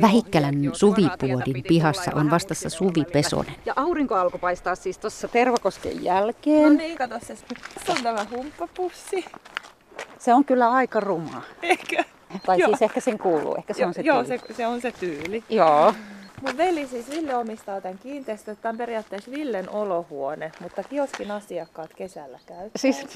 Vähikkälän suvipuodin pihassa on vastassa Suvi Pesonen. Ja aurinko alkoi paistaa siis tuossa Tervakosken No jälkeen. niin, kato se. Se on tämä humppapussi. Se on kyllä aika ruma. Eikö? Tai Joo. siis ehkä sen kuuluu, ehkä se on se Joo, tyyli. se, se on se tyyli. Joo. Mun veli siis Ville omistaa tämän kiinteistön. Tämä on periaatteessa Villen olohuone, mutta kioskin asiakkaat kesällä käy. Siis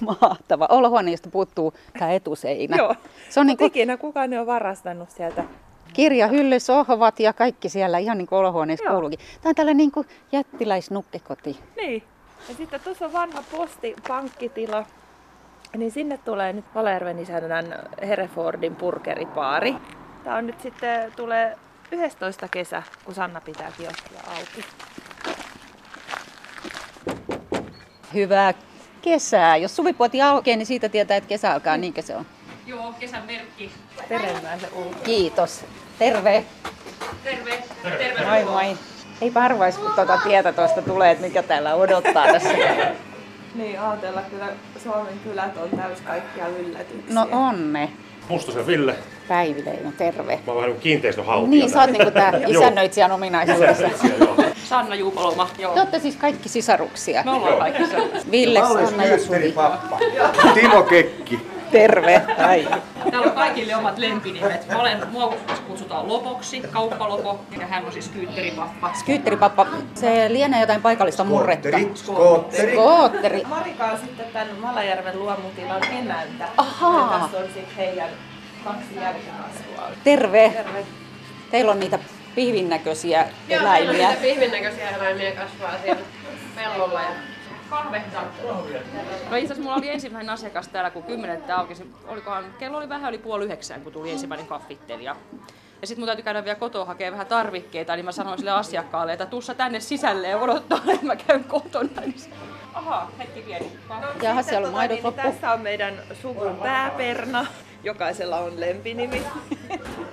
ma- mahtava. Olohuone, josta puuttuu tämä etuseinä. Joo. Se on niin kuin ikinä kukaan ei ole varastanut sieltä. kirjahylly, sohvat ja kaikki siellä ihan niin kuin olohuoneessa Joo. kuuluukin. Tämä on tällainen niin kuin jättiläisnukkekoti. Niin. Ja sitten tuossa on vanha postipankkitila. Niin sinne tulee nyt Valerven isännän Herefordin burgeripaari. Tämä on nyt sitten, tulee 11 kesä, kun Sanna pitää kioskia auki. Hyvää kesää. Jos suvipuoti aukeaa, niin siitä tietää, että kesä alkaa, niinkö se on? Joo, kesän merkki. Terveemmään se ulko. Kiitos. Terve. Terve. Terve. Moi moi. Eipä arvaisi, kun tuota tietä tuosta tulee, että mikä täällä odottaa tässä. Niin, ajatella kyllä Suomen kylät on täys kaikkia yllätyksiä. No on ne. Mustosen Ville. Päivi Leino, terve. Mä oon vähän niin kiinteistöhaltija. Niin, sä oot niinku tää isännöitsijän ominaisuudessa. Joo. Sanna Juupaloma, joo. Te olette siis kaikki sisaruksia. Me ollaan kaikki se. Ville, Sanna ja Suvi. pappa. Timo Kekki. Terve. Ai. Täällä on kaikille omat lempinimet. Mä olen, mua kutsutaan Lopoksi, kauppalopo, ja hän on siis kyytteripappa. Skyytteripappa, se lienee jotain paikallista murretta. Skootteri. Skootteri. Skootteri. Marika on sitten tämän Malajärven luomutilan emäntä. Ahaa. Ja tässä on sitten heidän kaksi jälkikasvua. Terve. Terve. Teillä on niitä pihvin näköisiä eläimiä. pihvin näköisiä eläimiä kasvaa siellä pellolla ja kahvehtaa. No itse asiassa mulla oli ensimmäinen asiakas täällä, kun kymmenettä aukesi. Olikohan, kello oli vähän yli puoli yhdeksän, kun tuli ensimmäinen kaffittelija. Ja sitten mun täytyy käydä vielä kotoa hakemaan vähän tarvikkeita, niin mä sanoin sille asiakkaalle, että tussa tänne sisälle ja odottaa, että mä käyn kotona. Niin Ahaa, hetki pieni. Jaha, siellä on maidot niin, loppu. Tässä on meidän suvun pääperna. Jokaisella on lempinimi.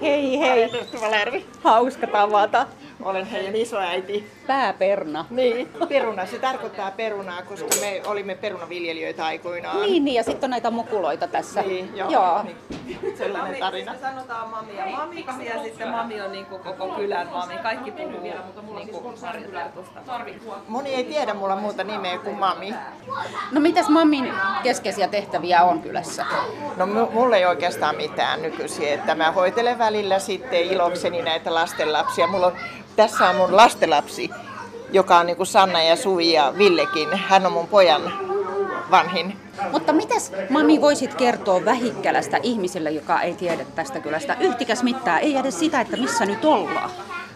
Hei hei. Valervi. Hauska tavata. Olen heidän isoäiti. Pääperna. Niin, peruna. Se tarkoittaa perunaa, koska me olimme perunaviljelijöitä aikoinaan. Niin, niin, ja sitten on näitä mukuloita tässä. Niin, joo. joo. Niin, sellainen tarina. Me sanotaan mami ja mamiksi ja sitten mami on niin koko kylän mami. Kaikki puhuu niin kuin sarjatartusta. Moni ei tiedä mulla muuta nimeä kuin mami. No mitäs mammin keskeisiä tehtäviä on kylässä? No mu- mulla ei oikeastaan mitään nykyisin, että mä hoitelen välillä sitten ilokseni näitä lastenlapsia. Mulla on, tässä on mun lastenlapsi, joka on niin kuin Sanna ja Suvi ja Villekin. Hän on mun pojan vanhin. Mutta mitäs mami voisit kertoa Vähikkälästä ihmiselle, joka ei tiedä tästä kylästä yhtikäs mitään, ei edes sitä, että missä nyt ollaan?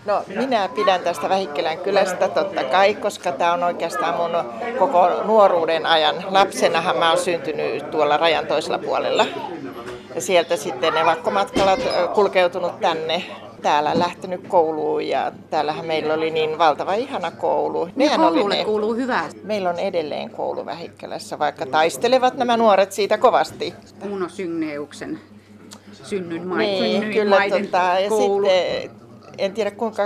No minä pidän tästä Vähikkälän kylästä totta kai, koska tämä on oikeastaan mun koko nuoruuden ajan. Lapsenahan mä oon syntynyt tuolla rajan toisella puolella. Ja sieltä sitten ne vakkomatkalat kulkeutunut tänne. Täällä lähtenyt kouluun ja täällähän meillä oli niin valtava ihana koulu. Nehän oli koululle ne- kuuluu hyvää. Meillä on edelleen koulu Vähikkälässä, vaikka taistelevat nämä nuoret siitä kovasti. Uno Synneuksen synnyn mai- Niin, kyllä maiden tota, ja koulu. sitten en tiedä kuinka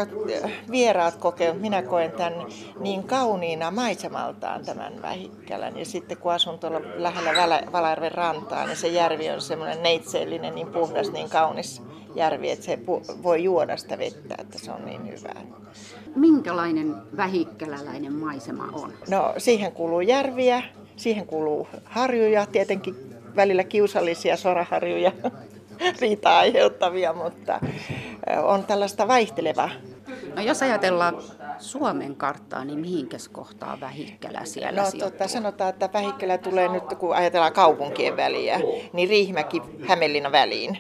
vieraat kokee, minä koen tämän niin kauniina maisemaltaan tämän Vähikkälän. Ja sitten kun asun tuolla lähellä Valajärven rantaa, niin se järvi on semmoinen neitseellinen, niin puhdas, niin kaunis järvi, että se voi juoda sitä vettä, että se on niin hyvää. Minkälainen vähikkäläläinen maisema on? No siihen kuuluu järviä, siihen kuuluu harjuja, tietenkin välillä kiusallisia soraharjuja, riitaa aiheuttavia, mutta on tällaista vaihtelevaa. No jos ajatellaan Suomen karttaa, niin mihinkäs kohtaa Vähikkälä siellä No sijoittuu? tota, sanotaan, että Vähikkälä tulee nyt, kun ajatellaan kaupunkien väliä, niin Riihimäki Hämeenlinna väliin.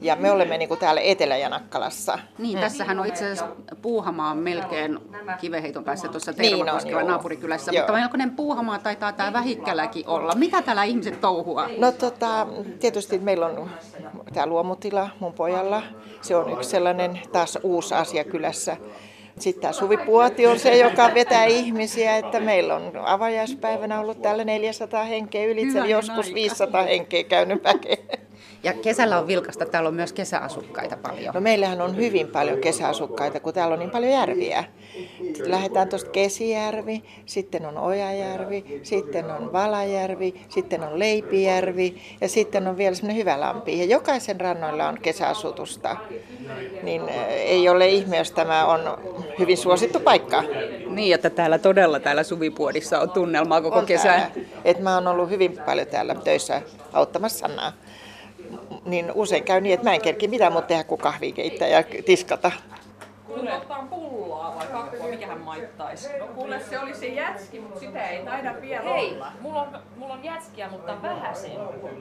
Ja me olemme niin kuin täällä Etelä-Janakkalassa. Niin, tässähän on itse asiassa Puuhamaa melkein kiveheiton päässä tuossa Niin Tervakoskella joo. naapurikylässä, Joo. mutta melkoinen Puuhamaa taitaa tämä Vähikkäläkin olla. Mitä täällä ihmiset touhua? No tota, tietysti meillä on tämä luomutila mun pojalla. Se on yksi sellainen taas uusi asia kylässä. Sitten tämä Suvipuoti on se, joka vetää ihmisiä, että meillä on avajaispäivänä ollut täällä 400 henkeä ylitse, Hyvänen joskus aika. 500 henkeä käynyt väkeä. Ja kesällä on vilkasta, täällä on myös kesäasukkaita paljon. No meillähän on hyvin paljon kesäasukkaita, kun täällä on niin paljon järviä. Lähdetään tuosta Kesijärvi, sitten on Ojajärvi, sitten on Valajärvi, sitten on Leipijärvi ja sitten on vielä semmoinen hyvä lampi. Ja jokaisen rannoilla on kesäasutusta. Niin eh, ei ole ihme, jos tämä on hyvin suosittu paikka. Niin, että täällä todella täällä Suvipuodissa on tunnelmaa koko On kesän. täällä. Et mä oon ollut hyvin paljon täällä töissä auttamassa Sannaa. Niin usein käy niin, että mä en kerki mitään muuta tehdä kuin kahvia keittää ja tiskata. Kuule, ottaa pullaa vai kakkoa, mikähän maittaisi? No kuule, se olisi jätski, mutta sitä ei taida vielä Hei, olla. mulla on, mulla on jätskiä, mutta vähäsen.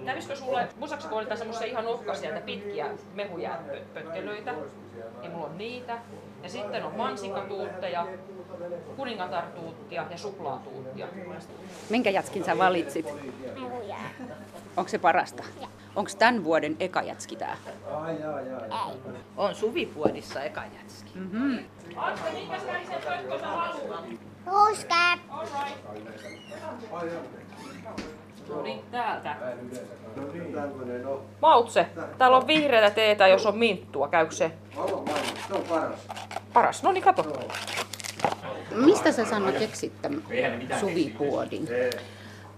Kävisikö sulle, muistaakseni kun oli semmoisia ihan ohkaisia, pitkiä mehujääpötkelöitä, niin mulla on niitä. Ja sitten on mansikkatuutteja, kuningatartuuttia ja suklaatuuttia. Minkä jätskin sä valitsit? Onko se parasta? Onko tämän vuoden eka jätski tää? On suvipuodissa eka jätski. Asta, minkä sen pötkö sä haluat? Ruska. No niin, täältä. Mautse, täällä on vihreätä teetä, jos on minttua. Käykö se? Se on paras. Paras. No niin, kato. Mistä sä Sanna keksit tämän Suvipuodin?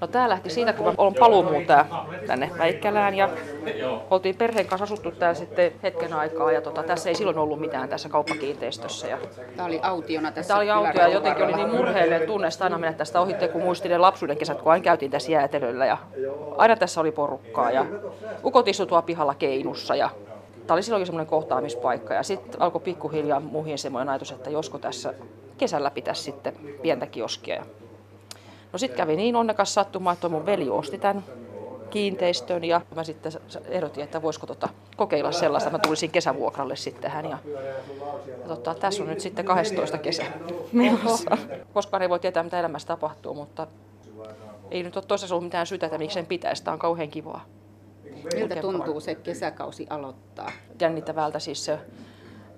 No tää lähti siitä, kun mä olen paluumuuttaja tänne Väikkälään ja oltiin perheen kanssa asuttu täällä sitten hetken aikaa ja tota, tässä ei silloin ollut mitään tässä kauppakiinteistössä. Ja Tää oli autiona tässä Tämä oli autio ja jotenkin oli niin murheellinen tunne sitä aina mennä tästä ohitte, kun muistin ne lapsuuden kesät, kun aina käytiin tässä jäätelöllä. Ja aina tässä oli porukkaa ja ukot istui tuolla pihalla keinussa. Ja tämä oli silloinkin semmoinen kohtaamispaikka. Ja sitten alkoi pikkuhiljaa muihin semmoinen ajatus, että josko tässä kesällä pitäisi sitten pientä kioskia. No sitten kävi niin onnekas sattuma, että mun veli osti tämän kiinteistön ja mä sitten ehdotin, että voisiko tota kokeilla sellaista, mä tulisin kesävuokralle sitten tähän ja, ja tota, tässä on nyt sitten 12 kesä menossa. Koskaan ei voi tietää, mitä elämässä tapahtuu, mutta ei nyt ole ollut mitään syytä, että miksi sen pitäisi. Tämä on kauhean kivaa. Miltä tuntuu se kesäkausi aloittaa? Jännittävältä siis se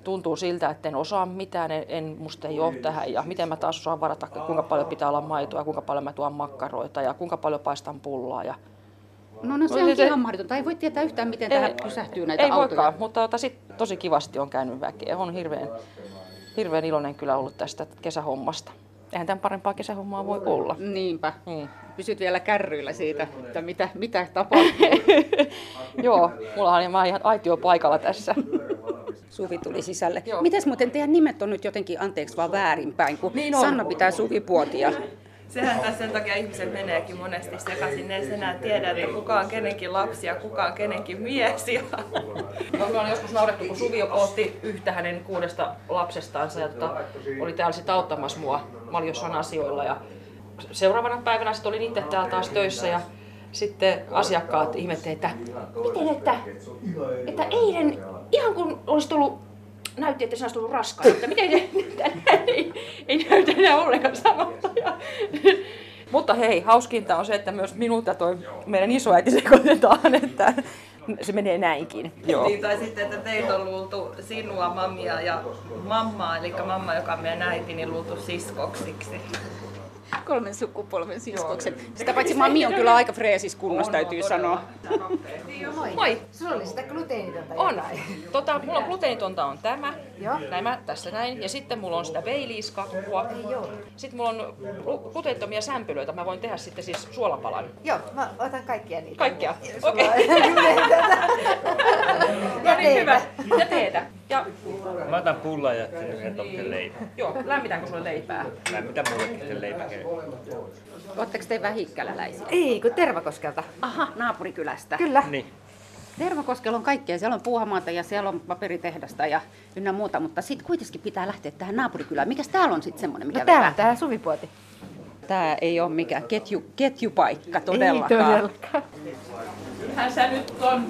tuntuu siltä, että en osaa mitään, en, en musta ei ole tähän ja miten mä taas osaan varata, kuinka paljon pitää olla maitoa, kuinka paljon mä tuon makkaroita ja kuinka paljon paistan pullaa. Ja No, no se No on se- ihan mahdotonta. Ei voi tietää yhtään, miten tähän pysähtyy näitä ei autoja. voikaan, mutta tota, sit tosi kivasti on käynyt väkeä. On hirveän, hirveän iloinen kyllä ollut tästä kesähommasta. Eihän tämän parempaa kesähommaa voi olla. Niinpä. Mm. Pysyt vielä kärryillä siitä, että mitä, mitä tapahtuu. Joo, mulla on ihan aitio paikalla tässä. Suvi tuli sisälle. Joo. Mites muuten teidän nimet on nyt jotenkin, anteeksi vaan väärinpäin, kun Niin on. Sanna pitää Suvipuotia. Sehän tässä sen takia ihmiset meneekin monesti sekaisin. Ne ei enää tiedä, että kuka on kenenkin lapsi ja kuka on kenenkin mies. Ja... No, on joskus naurettu, kun Suvi otti yhtä hänen kuudesta lapsestaansa ja tota, oli täällä sitten auttamassa mua. Mä olin jossain asioilla ja seuraavana päivänä sitten olin itse täällä taas töissä ja sitten asiakkaat ihmettelivät, että miten, että, että eilen ihan kun olisi tullut, näytti, että se olisi tullut raskaan, että miten se tänään ei, ei näytä enää ollenkaan samalta. Ja, mutta hei, hauskinta on se, että myös minulta toi meidän isoäiti sekoitetaan, että se menee näinkin. Joo. Niin, tai sitten, että teitä on luultu sinua, mammia ja mammaa, eli mamma, joka on meidän äiti, niin luultu siskoksiksi. Kolmen sukupolven siskokset. Sitä paitsi mami on kyllä aika freesis kunnossa, täytyy sanoa. Moi! Sulla oli sitä gluteenitonta On. jotain. Tota, mulla on gluteenitonta on tämä. Joo. Nämä tässä näin. Ja sitten mulla on sitä Baileys-kakkua. Sitten mulla on glu- gluteenittomia sämpylöitä. Mä voin tehdä sitten siis suolapalan. Joo, mä otan kaikkia niitä. Kaikkea. Sulla Okei. gluteenitonta. No niin, hyvä. Ja teetä. Ja Mä otan pullan ja yhden topsen leipää. joo, lämmitäänkö sulle leipää? Lämmitä mullekin sen leipäkeen. Oletteko te vähikkäläläisiä? Ei, kun Tervakoskelta. Aha, naapurikylästä. Kyllä. Niin. Tervakoskella on kaikkea. Siellä on puuhamaata ja siellä on paperitehdasta ja ynnä muuta, mutta sitten kuitenkin pitää lähteä tähän naapurikylään. Mikäs täällä on sitten semmoinen, mikä No tää on tää suvipuoti. Tämä ei ole mikään ketju, ketjupaikka todellakaan. Ei todellakaan. Kyllähän sä nyt on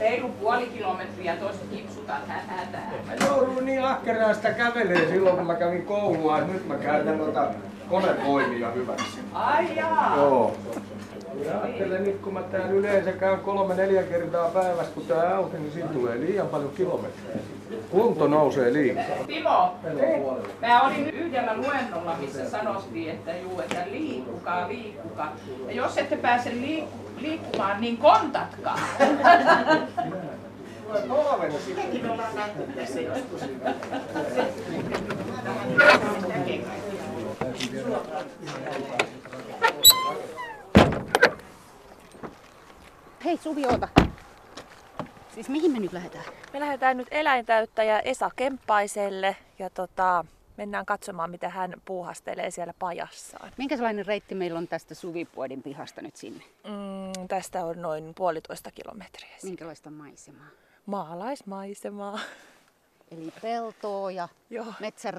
reilu puoli kilometriä tuossa kipsutat hätää. Mä joudun niin ahkeraan sitä kävelee silloin, kun mä kävin koulua, että nyt mä käytän noita konevoimia hyväksi. Ai jaa. Joo. Minä ajattelen nyt, kun mä täällä yleensä käyn kolme neljä kertaa päivässä, kun tää auki, niin siitä tulee liian paljon kilometrejä. Kunto nousee liikaa. Timo, mä olin yhdellä luennolla, missä sanottiin, että juu, että liikkukaa, liikkukaa. Ja jos ette pääse liik- liikkumaan, niin kontatkaa. Mekin ollaan nähty tässä joskus. Hei Suvi, oota. Siis mihin me nyt lähdetään? Me lähdetään nyt eläintäyttäjä Esa Kemppaiselle ja tota, mennään katsomaan, mitä hän puuhastelee siellä pajassaan. Minkälainen reitti meillä on tästä Suvipuodin pihasta nyt sinne? Mm, tästä on noin puolitoista kilometriä. Minkälaista maisemaa? Maalaismaisemaa. Eli peltoa ja Joo.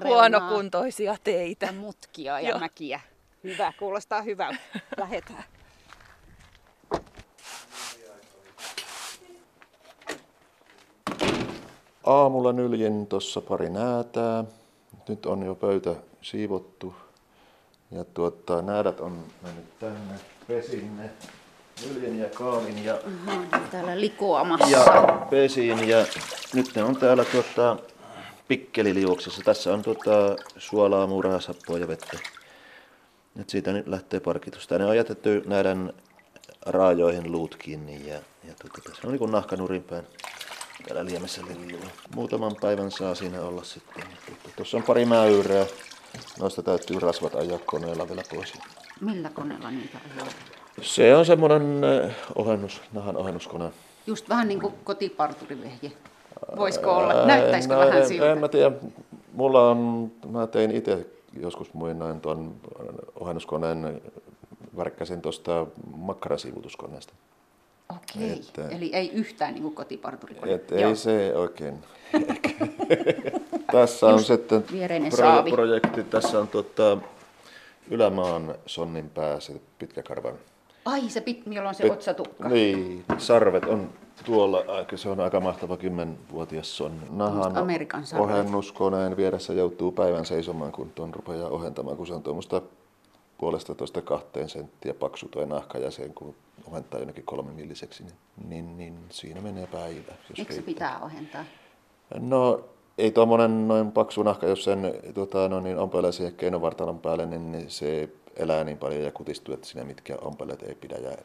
Huonokuntoisia teitä. Ja mutkia ja Joo. mäkiä. Hyvä, kuulostaa hyvältä. Lähetään. Aamulla nyljin tuossa pari näätää. Nyt on jo pöytä siivottu. Ja tuota, näädät on mennyt tänne. Pesin ne. Nyljin ja kaalin ja, Täällä likoamassa. ja pesin. Ja nyt ne on täällä tuota, pikkeliliuoksessa. Tässä on tuota, suolaa, muuraa, sappoa ja vettä. Nyt siitä nyt lähtee parkitus. Tänne on jätetty näiden raajoihin luut kiinni ja, ja tuota, tässä on niin kuin nahkanurin päin täällä liemessä liljuu. Muutaman päivän saa siinä olla sitten. Tuossa on pari mäyrää. Noista täytyy rasvat ajaa koneella vielä pois. Millä koneella niitä ajaa? Se on semmoinen eh, ohennus, nahan ohennuskone. Just vähän niin kuin kotiparturivehje. Voisiko olla? Näyttäisikö no, vähän en, siltä? En mä tiedä. Mulla on, mä tein itse joskus muinoin tuon ohennuskoneen, värkkäsin tuosta makkarasiivutuskoneesta. Okei, Että- eli ei yhtään niin kotiparturikone. Et ei se oikein. Tässä on sitten viereinen proje- projekti. Tässä on tota, Ylämaan sonnin pää, se pitkäkarvan. Ai se pit, on se Pit- otsatukka. Niin, sarvet on tuolla, se on aika mahtava kymmenvuotias sonni. Nahan Amerikan sarvet. ohennuskoneen vieressä joutuu päivän seisomaan, kun tuon rupeaa ohentamaan, kun se on tuommoista puolesta toista kahteen senttiä paksu tuo nahka ja sen kun ohentaa jonnekin kolme milliseksi, niin, niin, niin siinä menee päivä. Jos Eikö se riittää. pitää ohentaa? No ei tuommoinen noin paksu nahka, jos sen tota, no, niin ompelee siihen keinovartalon päälle, niin, niin se elää niin paljon ja kutistuu, että siinä mitkä ompeleet ei pidä. Ja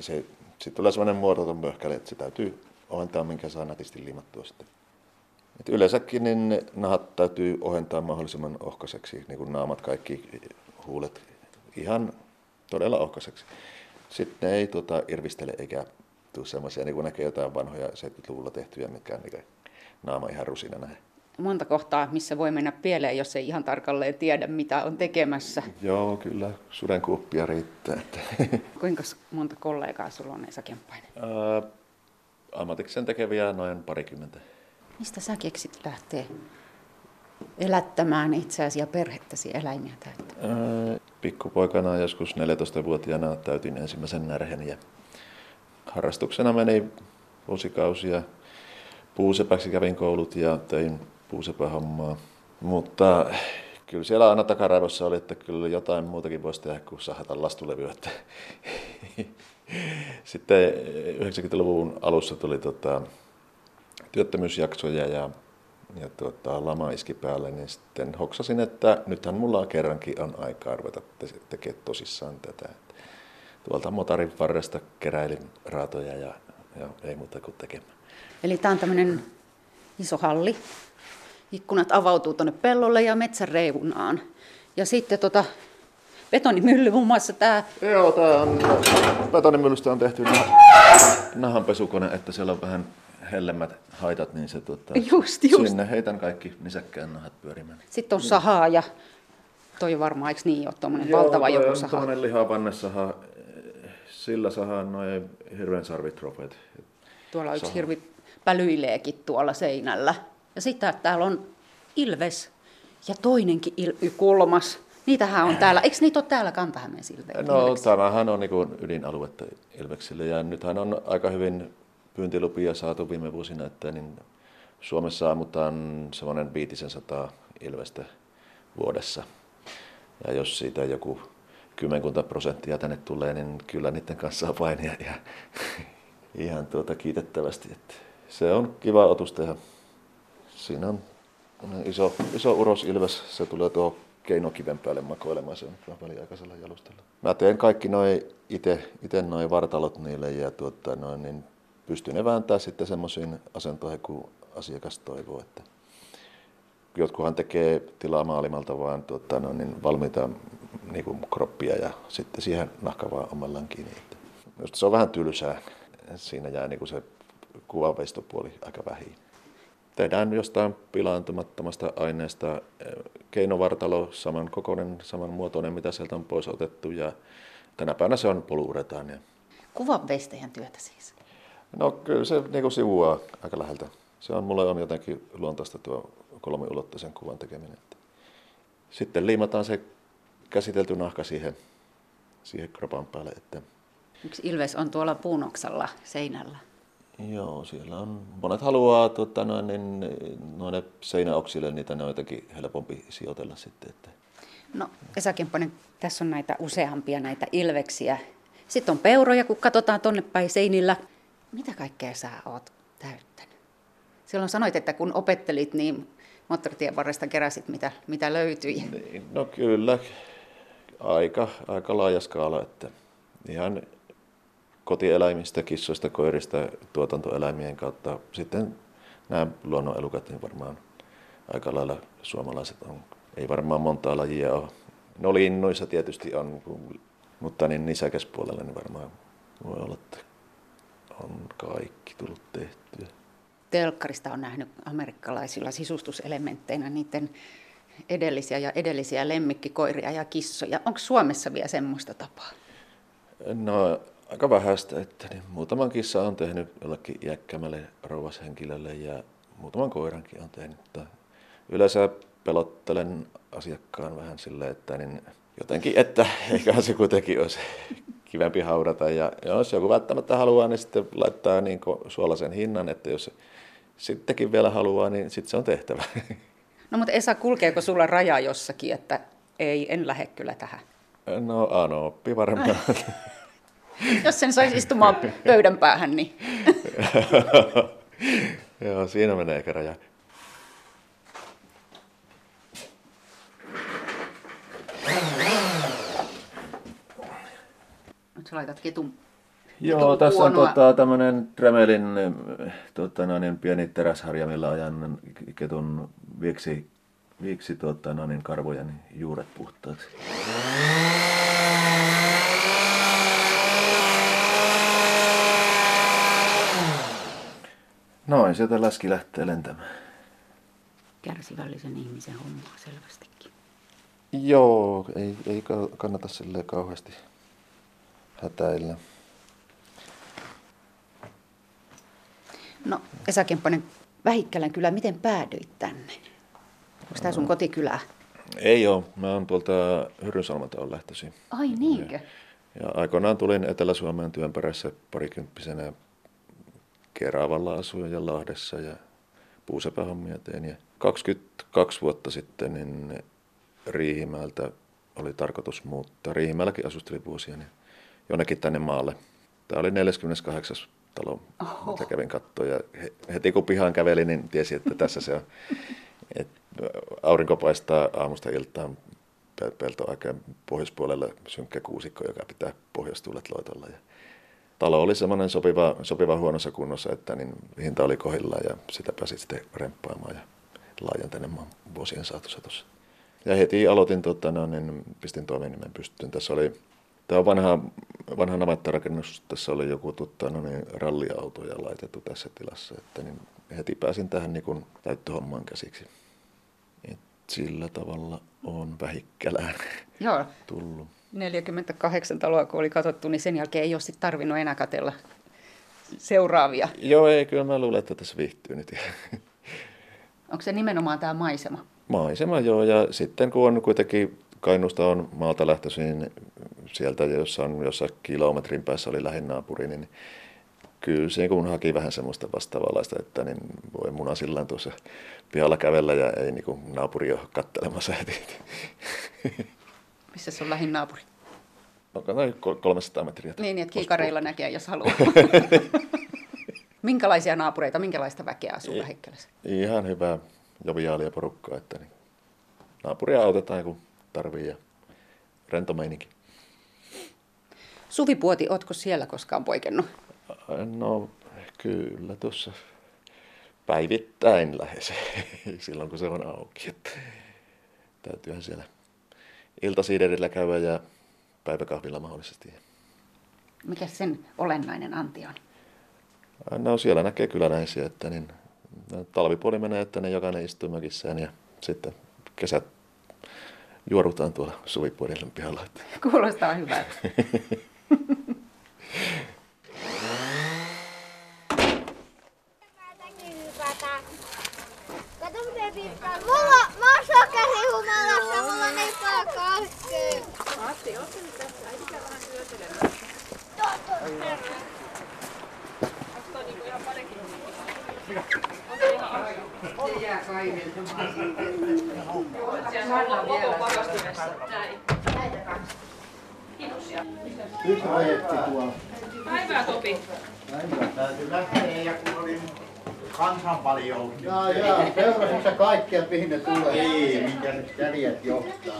se, sitten tulee sellainen muototon möhkäle, että se täytyy ohentaa, minkä saa nätisti liimattua sitten. Et yleensäkin niin nahat täytyy ohentaa mahdollisimman ohkaiseksi, niin kuin naamat, kaikki huulet ihan todella ohkaiseksi. Sitten ne ei tuota, irvistele eikä tule semmoisia, niin kuin näkee jotain vanhoja 70-luvulla tehtyjä, mitkä on niin naama ihan rusina näin. Monta kohtaa, missä voi mennä pieleen, jos ei ihan tarkalleen tiedä, mitä on tekemässä. Joo, kyllä sudenkuoppia riittää. Että. Kuinka monta kollegaa sulla on Esa Kemppainen? Ää, ammatiksen tekeviä noin parikymmentä. Mistä sä keksit lähteä elättämään itseäsi ja perhettäsi eläimiä täyttä? Ää, Pikkupoikana joskus 14-vuotiaana täytin ensimmäisen närhen ja harrastuksena meni vuosikausia. Puusepäksi kävin koulut ja tein puusepähommaa. Mutta kyllä siellä aina takaraivossa oli, että kyllä jotain muutakin voisi tehdä kuin sahata lastulevyä. Sitten 90-luvun alussa tuli tota, työttömyysjaksoja ja, ja tota, lama iski päälle, niin sitten hoksasin, että nythän mulla kerrankin on aikaa ruveta te- tekemään tosissaan tätä. Tuolta motarin varresta keräilin raatoja ja, ja ei muuta kuin tekemään. Eli tämä on tämmöinen iso halli. Ikkunat avautuu tuonne pellolle ja metsän reunaan. Ja sitten tota, betonimylly muun muassa tämä. Joo, tämä on betonimyllystä on tehty nah- nahanpesukone, että siellä on vähän hellemmät haitat, niin se tuota, Just, just. sinne heitän kaikki nisäkkään nahat pyörimään. Sitten on sahaa ja toi varmaan, eikö niin ole tuommoinen valtava joku on saha? Tuommoinen lihavannesaha, sillä sahaan noin hirveän sarvitrofeet. Tuolla yksi saha. hirvi pälyileekin tuolla seinällä. Ja sitten täällä on ilves ja toinenkin il- kolmas. Niitähän on täällä. Eikö niitä ole täällä Kantahämeen siltä? No tämähän on niin ydinaluetta Ilveksille ja nythän on aika hyvin pyyntilupia saatu viime vuosina, että niin Suomessa ammutaan semmoinen 500 ilvestä vuodessa. Ja jos siitä joku kymmenkunta prosenttia tänne tulee, niin kyllä niiden kanssa on painia ihan, ihan tuota kiitettävästi. Että se on kiva otus tehdä. Siinä on iso, iso uros ilves, se tulee tuo keinokiven päälle makoilemaan, se on väliaikaisella jalustella. Mä teen kaikki noin itse, noin vartalot niille ja tuota, noin, niin pystyn ne vääntää sitten semmoisiin asentoihin, kun asiakas toivoo. Että jotkuhan tekee tilaa maalimalta vaan tuota, no, niin valmiita niin kuin kroppia ja sitten siihen nahka vaan omallaan kiinni. Että se on vähän tylsää. Siinä jää niin kuin se kuvanveistopuoli aika vähin. Tehdään jostain pilaantumattomasta aineesta keinovartalo, saman kokoinen, saman muotoinen, mitä sieltä on pois otettu. Ja tänä päivänä se on poluuretaania. Kuvanveistäjän työtä siis? No kyllä se niin kuin sivuaa aika läheltä. Se on mulle on jotenkin luontaista tuo kolmiulotteisen kuvan tekeminen. Sitten liimataan se käsitelty nahka siihen, siihen kropan päälle. Että... Yksi ilves on tuolla puunoksalla seinällä. Joo, siellä on. Monet haluaa tuota, noin, niin, noille seinäoksille niitä ne on jotenkin helpompi sijoitella sitten. Että... No Esa Kempponen, tässä on näitä useampia näitä ilveksiä. Sitten on peuroja, kun katsotaan tonne päin seinillä. Mitä kaikkea sä oot täyttänyt? Silloin sanoit, että kun opettelit, niin moottoritien varresta keräsit, mitä, mitä löytyi. Niin, no kyllä, aika, aika laaja skaala, että ihan kotieläimistä, kissoista, koirista, tuotantoeläimien kautta. Sitten nämä luonnonelukat, niin varmaan aika lailla suomalaiset on. Ei varmaan montaa lajia ole. No linnuissa tietysti on, mutta niin nisäkäspuolella niin varmaan voi olla, että on kaikki tullut tehtyä telkkarista on nähnyt amerikkalaisilla sisustuselementteinä niiden edellisiä ja edellisiä lemmikkikoiria ja kissoja. Onko Suomessa vielä semmoista tapaa? No aika vähäistä, että niin muutaman kissa on tehnyt jollekin iäkkämälle rouvashenkilölle ja muutaman koirankin on tehnyt. Mutta yleensä pelottelen asiakkaan vähän sille, että niin jotenkin, että eiköhän se kuitenkin olisi kivempi haudata. Ja jos joku välttämättä haluaa, niin sitten laittaa niin suolaisen hinnan, että jos sittenkin vielä haluaa, niin sitten se on tehtävä. No mutta Esa, kulkeeko sulla raja jossakin, että ei, en lähde kyllä tähän? No Ano oppi varmaan. Jos sen saisi istumaan pöydän päähän, niin... Joo, siinä menee raja. Nyt sä laitat ketun Joo, tässä on tota, tämmöinen Tremelin tota, no, niin, pieni teräsharja, millä ajan ketun viiksi, viiksi tota, no, niin, karvoja niin juuret puhtaaksi. Noin, sieltä läski lähtee lentämään. Kärsivällisen ihmisen hommaa selvästikin. Joo, ei, ei kannata sille kauheasti hätäillä. No Esa Kemppanen, Vähikkälän kylä, miten päädyit tänne? Onko tämä sun kotikylä? Ei ole. Mä oon tuolta Hyrynsalmalta on lähtöisin. Ai niinkö? Ja, ja aikoinaan tulin Etelä-Suomeen työn perässä parikymppisenä Keravalla asuin ja Lahdessa ja puusepähommia tein. Ja 22 vuotta sitten niin Riihimäeltä oli tarkoitus muuttaa. Riihimäelläkin asustelin vuosia niin jonnekin tänne maalle. Tämä oli 48 talo, Oho. mitä kävin katsoa. Ja heti kun pihaan kävelin, niin tiesin, että tässä se on. Et aurinko paistaa aamusta iltaan peltoaikeen pohjoispuolella synkkä kuusikko, joka pitää pohjoistuulet loitolla. Ja talo oli semmoinen sopiva, sopiva huonossa kunnossa, että niin hinta oli kohillaan ja sitä pääsi sitten remppaamaan ja laajentanemaan vuosien saatossa tuossa. Ja heti aloitin, tota, no, niin pistin toiminimen pystyyn. Tässä oli Tämä on vanha, vanha navattarakennus. Tässä oli joku tutta, no niin, ralliautoja laitettu tässä tilassa. Että niin heti pääsin tähän niin täyttöhommaan käsiksi. Et sillä tavalla on vähikkälään Joo. tullut. 48 taloa, kun oli katsottu, niin sen jälkeen ei ole sit tarvinnut enää katella seuraavia. Joo, ei, kyllä mä luulen, että tässä viihtyy nyt. Onko se nimenomaan tämä maisema? Maisema, joo. Ja sitten kun on kuitenkin Kainusta on maalta lähtöisin sieltä, jossa on jossain kilometrin päässä oli lähin naapuri, niin kyllä se kun haki vähän semmoista vastaavanlaista, että niin voi munasillaan tuossa pihalla kävellä ja ei niin kuin naapuri ole kattelemassa heti. Missä se on lähin naapuri? onko noin kol- 300 metriä. Niin, että kiikareilla näkee, jos haluaa. Minkälaisia naapureita, minkälaista väkeä asuu Ei. Vähikkälässä? Ihan hyvää joviaalia porukkaa, että niin naapuria autetaan kun tarvii ja rento meininki. Suvi Puoti, ootko siellä koskaan poikennut? No kyllä tuossa päivittäin lähes, silloin kun se on auki. Että täytyyhän siellä iltasiiderillä käydä ja päiväkahvilla mahdollisesti. Mikä sen olennainen anti on? No siellä näkee kyläläisiä, että niin, no, talvipuoli menee, että ne jokainen istuu mökissään ja sitten kesät juorutaan tuolla suvipuolilla pihalla. Kuulostaa hyvältä. Kato miten viittaa. Mulla, sokerihumalassa, mulla on kaikkea. Matti, ootko nyt tässä? Ei sitä vähän syötelemään. Se jää kaikille. Yksi projekti tuolla. Päivää Topi. Päivää täytyy lähteä ja kun oli kansanpaljous. Jaa, jaa. Seurasitko sä kaikkia, mihin ne tulee? Ei, minkä ne jäljet johtaa.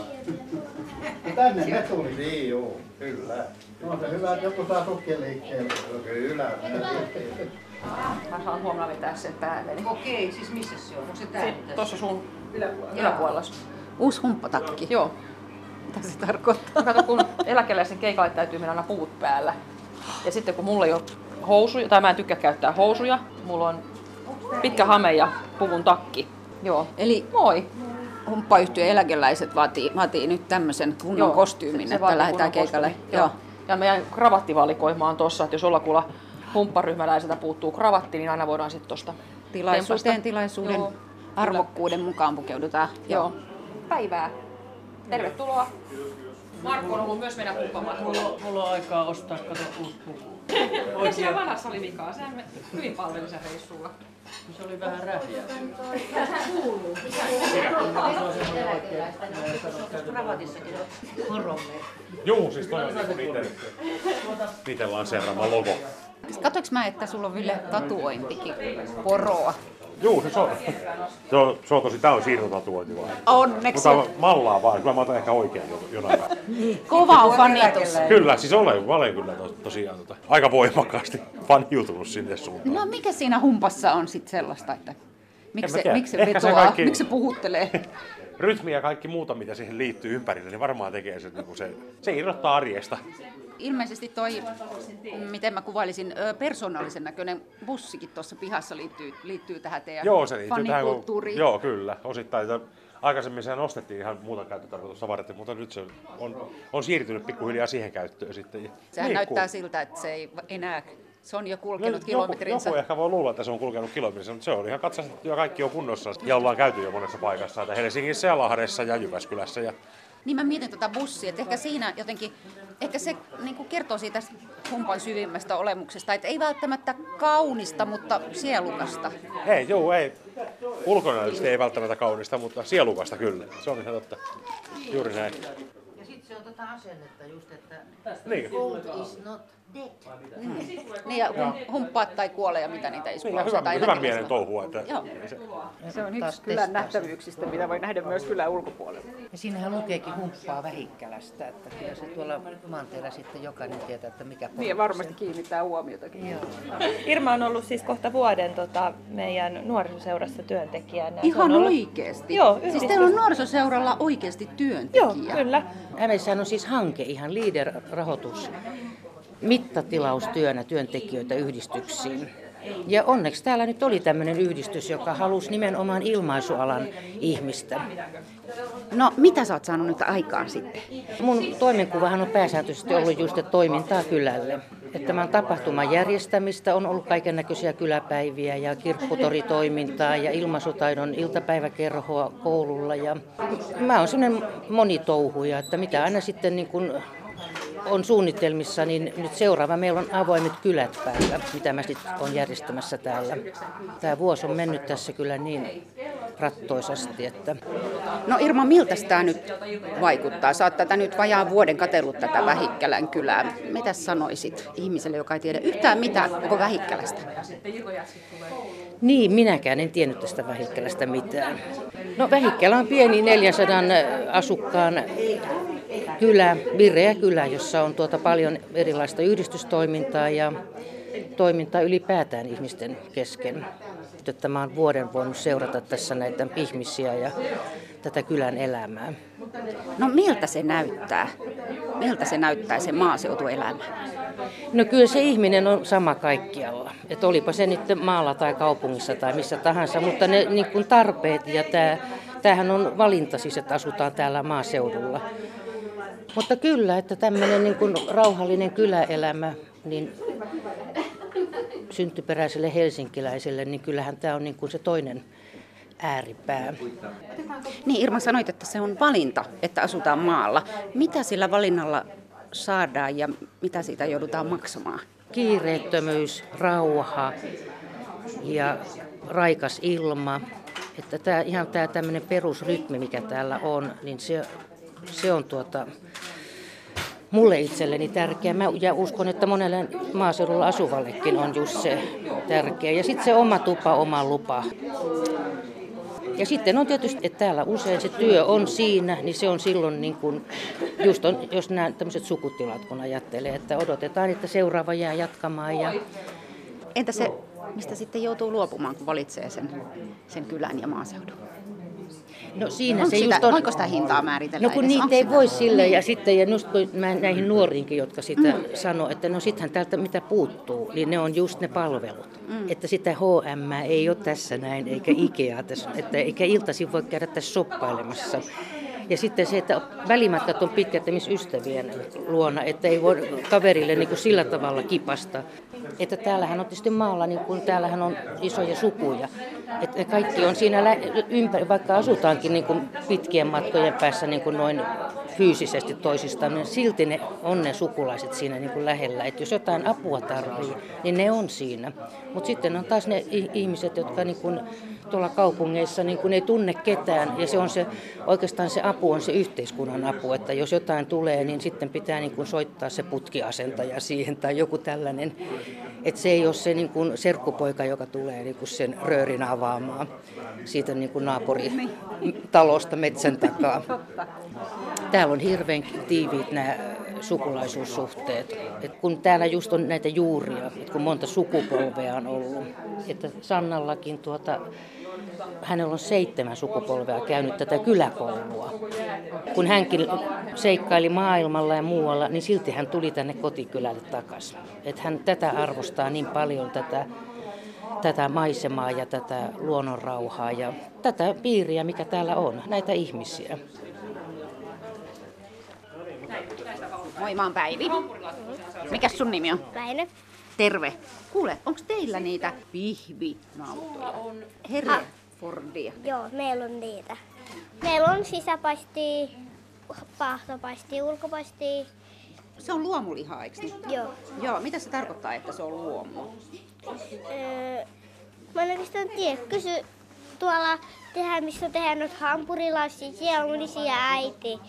Ja tänne ne tuli. Niin, joo, kyllä. No se hyvä, että joku saa sukkia liikkeelle. No, kyllä. Mä saan huomenna vetää sen päälle. Okei, siis missä se on? Onko se täällä? Tuossa sun yläpuolella. Uusi humppatakki. Joo. Mitä se tarkoittaa? Kato, kun eläkeläisen keikalle täytyy mennä aina puut päällä. Ja sitten kun mulla ei ole housuja, tai mä en tykkää käyttää housuja, mulla on pitkä hame ja puvun takki. Joo. Eli Moi. humppayhtiön eläkeläiset vaatii, vaatii nyt tämmöisen kunnon Joo, kostyymin, se että vaatii lähdetään kunnon keikalle. kostyymin, Joo. Ja meidän kravattivalikoima on tossa, että jos jollakulla humpparyhmäläiseltä puuttuu kravatti, niin aina voidaan sitten tosta Tilaisuuteen tempasta. tilaisuuden Joo, arvokkuuden mukaan pukeudutaan. Joo. Päivää. Tervetuloa. Markku on ollut myös meidän humppamatkalla. Mulla, mulla on aikaa ostaa, kato uusi puku. Ei siellä vanhassa oli vikaa, sehän me hyvin palveli sen reissulla. Se oli vähän rähiä. Kravatissakin on poromme. Juu, siis toi on niinku niiden, niiden lanseeraama logo. Katoinko mä, että sulla on Ville tatuointikin poroa? Juu, se on. Se on, se on tosi, tää on siirtotatuointi vaan. Onneksi. Mutta mallaa vaan, kyllä mä otan ehkä oikein jo- jonain päivänä. Kova on fanitus. Kyllä, siis olen, mä olen kyllä tos, tosiaan tota, aika voimakkaasti faniutunut sinne suuntaan. No mikä siinä humpassa on sitten sellaista, että miksi se, miksi se Ehkä se vetoaa, kaikki- miksi se puhuttelee? Rytmi ja kaikki muuta, mitä siihen liittyy ympärille, niin varmaan tekee se, niin se, se irrottaa arjesta. Ilmeisesti toi, miten mä kuvailisin, persoonallisen näköinen bussikin tuossa pihassa liittyy, liittyy tähän teidän Joo, se liittyy tähän, kun, joo, kyllä, osittain. Aikaisemmin sehän ostettiin ihan muuta käyttötarkoitusta varten, mutta nyt se on, on siirtynyt pikkuhiljaa siihen käyttöön sitten. Sehän Niin, näyttää kun- siltä, että se ei enää, se on jo No, kulkenut joku, kilometrinsä. joku ehkä voi luulla, että se on kulkenut kilometrinsä, mutta se on ihan katsastettu ja kaikki on kunnossa. Ja ollaan käyty jo monessa paikassa, että Helsingissä ja Lahdessa ja Jyväskylässä. Ja... Niin mä mietin tuota bussia, että ehkä siinä jotenkin, ehkä se niin kuin kertoo siitä humpan syvimmästä olemuksesta, että ei välttämättä kaunista, mutta sielukasta. Ei, joo, ei. Ulkonäöllisesti ei välttämättä kaunista, mutta sielukasta kyllä. Se on ihan totta. Juuri näin. Ja sitten se on tota asennetta just, että Niin. is not. Mm. Niin ja hum, humppaat tai kuole ja mitä niitä ei Niin, ja hyvän, hyvän mielen touhua. Että Joo. se, Se on yksi kylän nähtävyyksistä, mitä voi nähdä myös kylän ulkopuolella. Ja siinähän lukeekin humppaa Vähikkälästä, että kyllä se tuolla maanteella sitten jokainen tietää, että mikä Niin ja varmasti kiinnittää huomiotakin. Joo. Irma on ollut siis kohta vuoden tota, meidän nuorisoseurassa työntekijänä. Ihan ollut... oikeesti? Joo, Siis yhdistys. teillä on nuorisoseuralla oikeasti työntekijä? Joo, kyllä. Hämeessähän on siis hanke, ihan leader-rahoitus, mittatilaustyönä työntekijöitä yhdistyksiin. Ja onneksi täällä nyt oli tämmöinen yhdistys, joka halusi nimenomaan ilmaisualan ihmistä. No mitä sä oot saanut nyt aikaan sitten? Mun toimenkuvahan on pääsääntöisesti ollut just toimintaa kylälle. Että tämän tapahtuman järjestämistä on ollut kaiken näköisiä kyläpäiviä ja kirpputoritoimintaa ja ilmaisutaidon iltapäiväkerhoa koululla. Ja mä oon semmoinen monitouhuja, että mitä aina sitten niin kun on suunnitelmissa, niin nyt seuraava meillä on avoimet kylät päivä, mitä mä sitten on järjestämässä täällä. Tämä vuosi on mennyt tässä kyllä niin rattoisasti. Että... No Irma, miltä tämä nyt vaikuttaa? Sä oot tätä nyt vajaan vuoden katellut tätä Vähikkälän kylää. Mitä sanoisit ihmiselle, joka ei tiedä yhtään mitään koko Vähikkälästä? Niin, minäkään en tiennyt tästä Vähikkälästä mitään. No Vähikkälä on pieni 400 asukkaan kylä, vireä kylä, jossa on tuota paljon erilaista yhdistystoimintaa ja toimintaa ylipäätään ihmisten kesken. Että mä oon vuoden voinut seurata tässä näitä ihmisiä ja tätä kylän elämää. No miltä se näyttää? Miltä se näyttää se maaseutuelämä? No kyllä se ihminen on sama kaikkialla. Että olipa se nyt maalla tai kaupungissa tai missä tahansa, mutta ne niin tarpeet ja tämä, tämähän on valinta siis, että asutaan täällä maaseudulla. Mutta kyllä, että tämmöinen niin kuin rauhallinen kyläelämä, niin syntyperäiselle helsinkiläiselle, niin kyllähän tämä on niin kuin se toinen ääripää. Niin Irma sanoit, että se on valinta, että asutaan maalla. Mitä sillä valinnalla saadaan ja mitä siitä joudutaan maksamaan? Kiireettömyys, rauha ja raikas ilma. Että tämä, ihan tämä tämmöinen perusrytmi, mikä täällä on, niin se, se on tuota, mulle itselleni tärkeä. Mä, ja uskon, että monelle maaseudulla asuvallekin on just se tärkeä. Ja sitten se oma tupa, oma lupa. Ja sitten on tietysti, että täällä usein se työ on siinä, niin se on silloin, niin kuin, just on, jos nämä tämmöiset sukutilat, kun ajattelee, että odotetaan, että seuraava jää jatkamaan. Ja... Entä se, mistä sitten joutuu luopumaan, kun valitsee sen, sen kylän ja maaseudun? No siinä Onko se sitä, just on... Voiko sitä hintaa määritellä No kun edes? niitä Onko ei sitä? voi sille ja sitten ja just kun mä näihin nuoriinkin, jotka sitä mm. sanoo, että no sittenhän täältä mitä puuttuu, niin ne on just ne palvelut. Mm. Että sitä HM ei ole tässä näin, eikä Ikea tässä, että eikä iltaisin voi käydä tässä shoppailemassa. Ja sitten se, että välimatkat on pitkät esimerkiksi ystävien luona, että ei voi kaverille niin kuin sillä tavalla kipasta. Että täällähän on tietysti maalla, niin kuin täällähän on isoja sukuja. Että ne kaikki on siinä lä- ympäri, vaikka asutaankin niin kuin pitkien matkojen päässä niin kuin noin fyysisesti toisistaan, niin silti ne on ne sukulaiset siinä niin kuin lähellä. Että jos jotain apua tarvii, niin ne on siinä. Mutta sitten on taas ne ihmiset, jotka niin kuin tuolla kaupungeissa niin kuin ei tunne ketään. Ja se on se, oikeastaan se apu on se yhteiskunnan apu, että jos jotain tulee, niin sitten pitää niin kuin soittaa se putkiasentaja siihen tai joku tällainen. Että se ei ole se niin kuin serkkupoika, joka tulee niin kuin sen röörin avaamaan siitä niin kuin naapuritalosta metsän takaa. Täällä on hirveän tiiviit nämä sukulaisuussuhteet. Et kun täällä just on näitä juuria, et kun monta sukupolvea on ollut. Että Sannallakin tuota, hänellä on seitsemän sukupolvea käynyt tätä kyläkoulua. Kun hänkin seikkaili maailmalla ja muualla, niin silti hän tuli tänne kotikylälle takaisin. Että hän tätä arvostaa niin paljon, tätä, tätä maisemaa ja tätä luonnonrauhaa ja tätä piiriä, mikä täällä on, näitä ihmisiä. Moi, mä oon Päivi. Mikäs sun nimi on? Väinö. Terve. Kuule, onko teillä niitä pihvinautoja? Herrefordia. Joo, meillä on niitä. Meillä on sisäpaistia, pahtopaistia, ulkopaistia. Se on luomulihaa, eikö niin? Joo. Joo, mitä se tarkoittaa, että se on luomua? Öö, mä en oikeastaan tiedä. Kysy tuolla tehdään, missä tehdään noita hampurilaisia. Siellä on isiä ja äiti.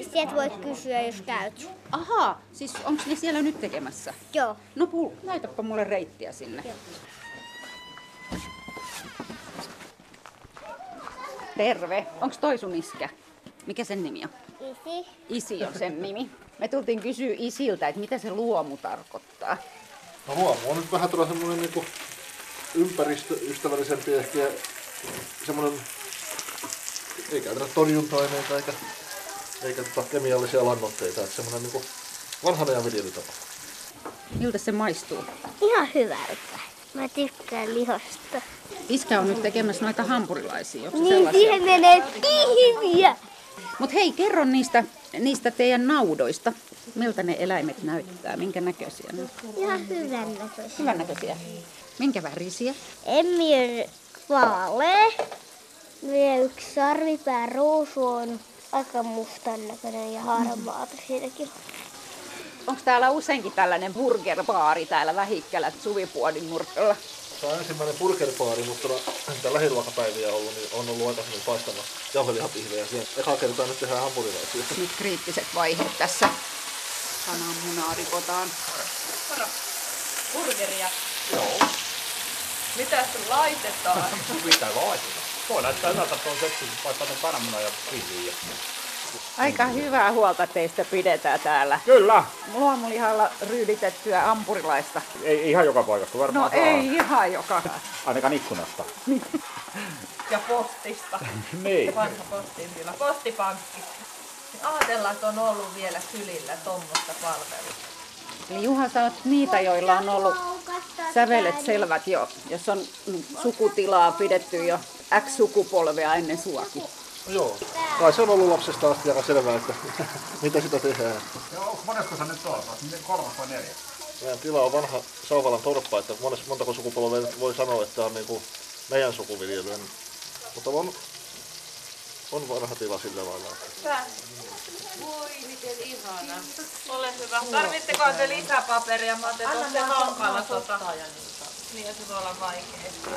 S- Sieltä voit kysyä, jos käyt. Aha, siis onko ne siellä nyt tekemässä? Joo. No pul, näytäpä mulle reittiä sinne. Joo. Terve. Onko toi sun iskä? Mikä sen nimi on? Isi. Isi on sen nimi. Me tultiin kysyä isiltä, että mitä se luomu tarkoittaa. No luomu on nyt vähän tuolla semmoinen niinku ympäristöystävällisempi ehkä semmoinen, ei käytetä torjunta-aineita eikä, eikä tota kemiallisia lannoitteita, että semmoinen niinku vanhan ajan viljelytapa. Miltä se maistuu? Ihan hyvältä. Mä tykkään lihosta. Iskä on nyt tekemässä noita hampurilaisia. Onko Niin siihen menee pihviä. Mutta hei, kerro niistä, niistä teidän naudoista. Miltä ne eläimet näyttää? Minkä näköisiä ne on? Ihan hyvän näköisiä. Hyvän näköisiä. Minkä värisiä? Emmi vaalea. Vielä yksi sarvipää ruusu on aika mustan näköinen ja harmaata siinäkin. Onko täällä useinkin tällainen burgerbaari täällä Vähikkälä Suvipuodin nurkalla? Tämä on ensimmäinen burgerpaari, mutta mitä lähiruokapäiviä on ollut, niin on ollut aikaisemmin paistamassa jauhelihapihvejä. Siellä eka kertaa nyt tehdään hampurilaisia. Nyt kriittiset vaiheet tässä. Kananmunaa rikotaan. Burgeria. Joo. Mitä sun laitetaan? Mitä laiteta? Voi näyttää hyvältä tuon sepsi, vaikka tuon kananmunan ja pihviin. Aika hyvää huolta teistä pidetään täällä. Kyllä. Luomulihalla ryyditettyä ampurilaista. Ei ihan joka paikasta No varmaan ei ihan joka. Ainakaan ikkunasta. Ja postista. Niin. Vanha postin tila. Postipankki. Ajatellaan, että on ollut vielä kylillä tuommoista palvelua. Eli Juha, sä oot niitä, joilla on ollut sävelet selvät jo, jos on sukutilaa pidetty jo X-sukupolvea ennen suakin. Joo. Kai se on ollut lapsesta asti aika selvää, että mitä sitä tehdään. Joo, monesko sä nyt oot? Kolmas vai neljäs? Meidän tila on vanha Sauvalan torppa, että mones, montako sukupolvea voi sanoa, että on niinku meidän sukuviljelyä. Mutta on, on vanha tila sillä lailla. Tää. Voi, miten ihana. Ole hyvä. Tarvitteko te lisäpaperia? Mä oon Anna se hankala tota. ja Niin, että se voi olla vaikeasti.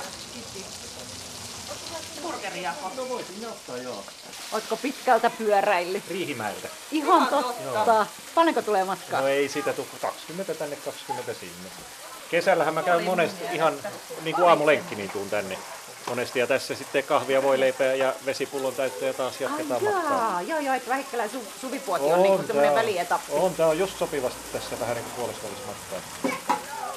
Burgeria. No voisin ottaa, joo. Ootko pitkältä pyöräillyt? Riihimäeltä. Ihan totta. Paljonko tulee matkaa? No ei siitä tule 20 tänne, 20 sinne. Kesällähän mä käyn monesti ihan niin kuin aamulenkki niin tuun tänne monesti. Ja tässä sitten kahvia, voi leipää ja vesipullon täyttöä ja taas jatketaan matkaa. Jaa, joo joo, että Vähikkälän su- suvipuoti on, on niin tämmöinen välietappi. On, tämä on just sopivasti tässä vähän niin kuin matkaa.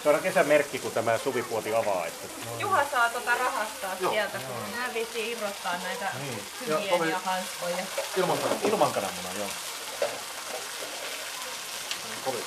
Se on kesän merkki, kun tämä suvipuoti avaa. Että... Juha saa tota rahastaa Joo. sieltä, kun mä viitin irrottaa näitä Niin. Ja hygieniahanskoja. Ilman Ilman kananmunaa, joo. Kovin.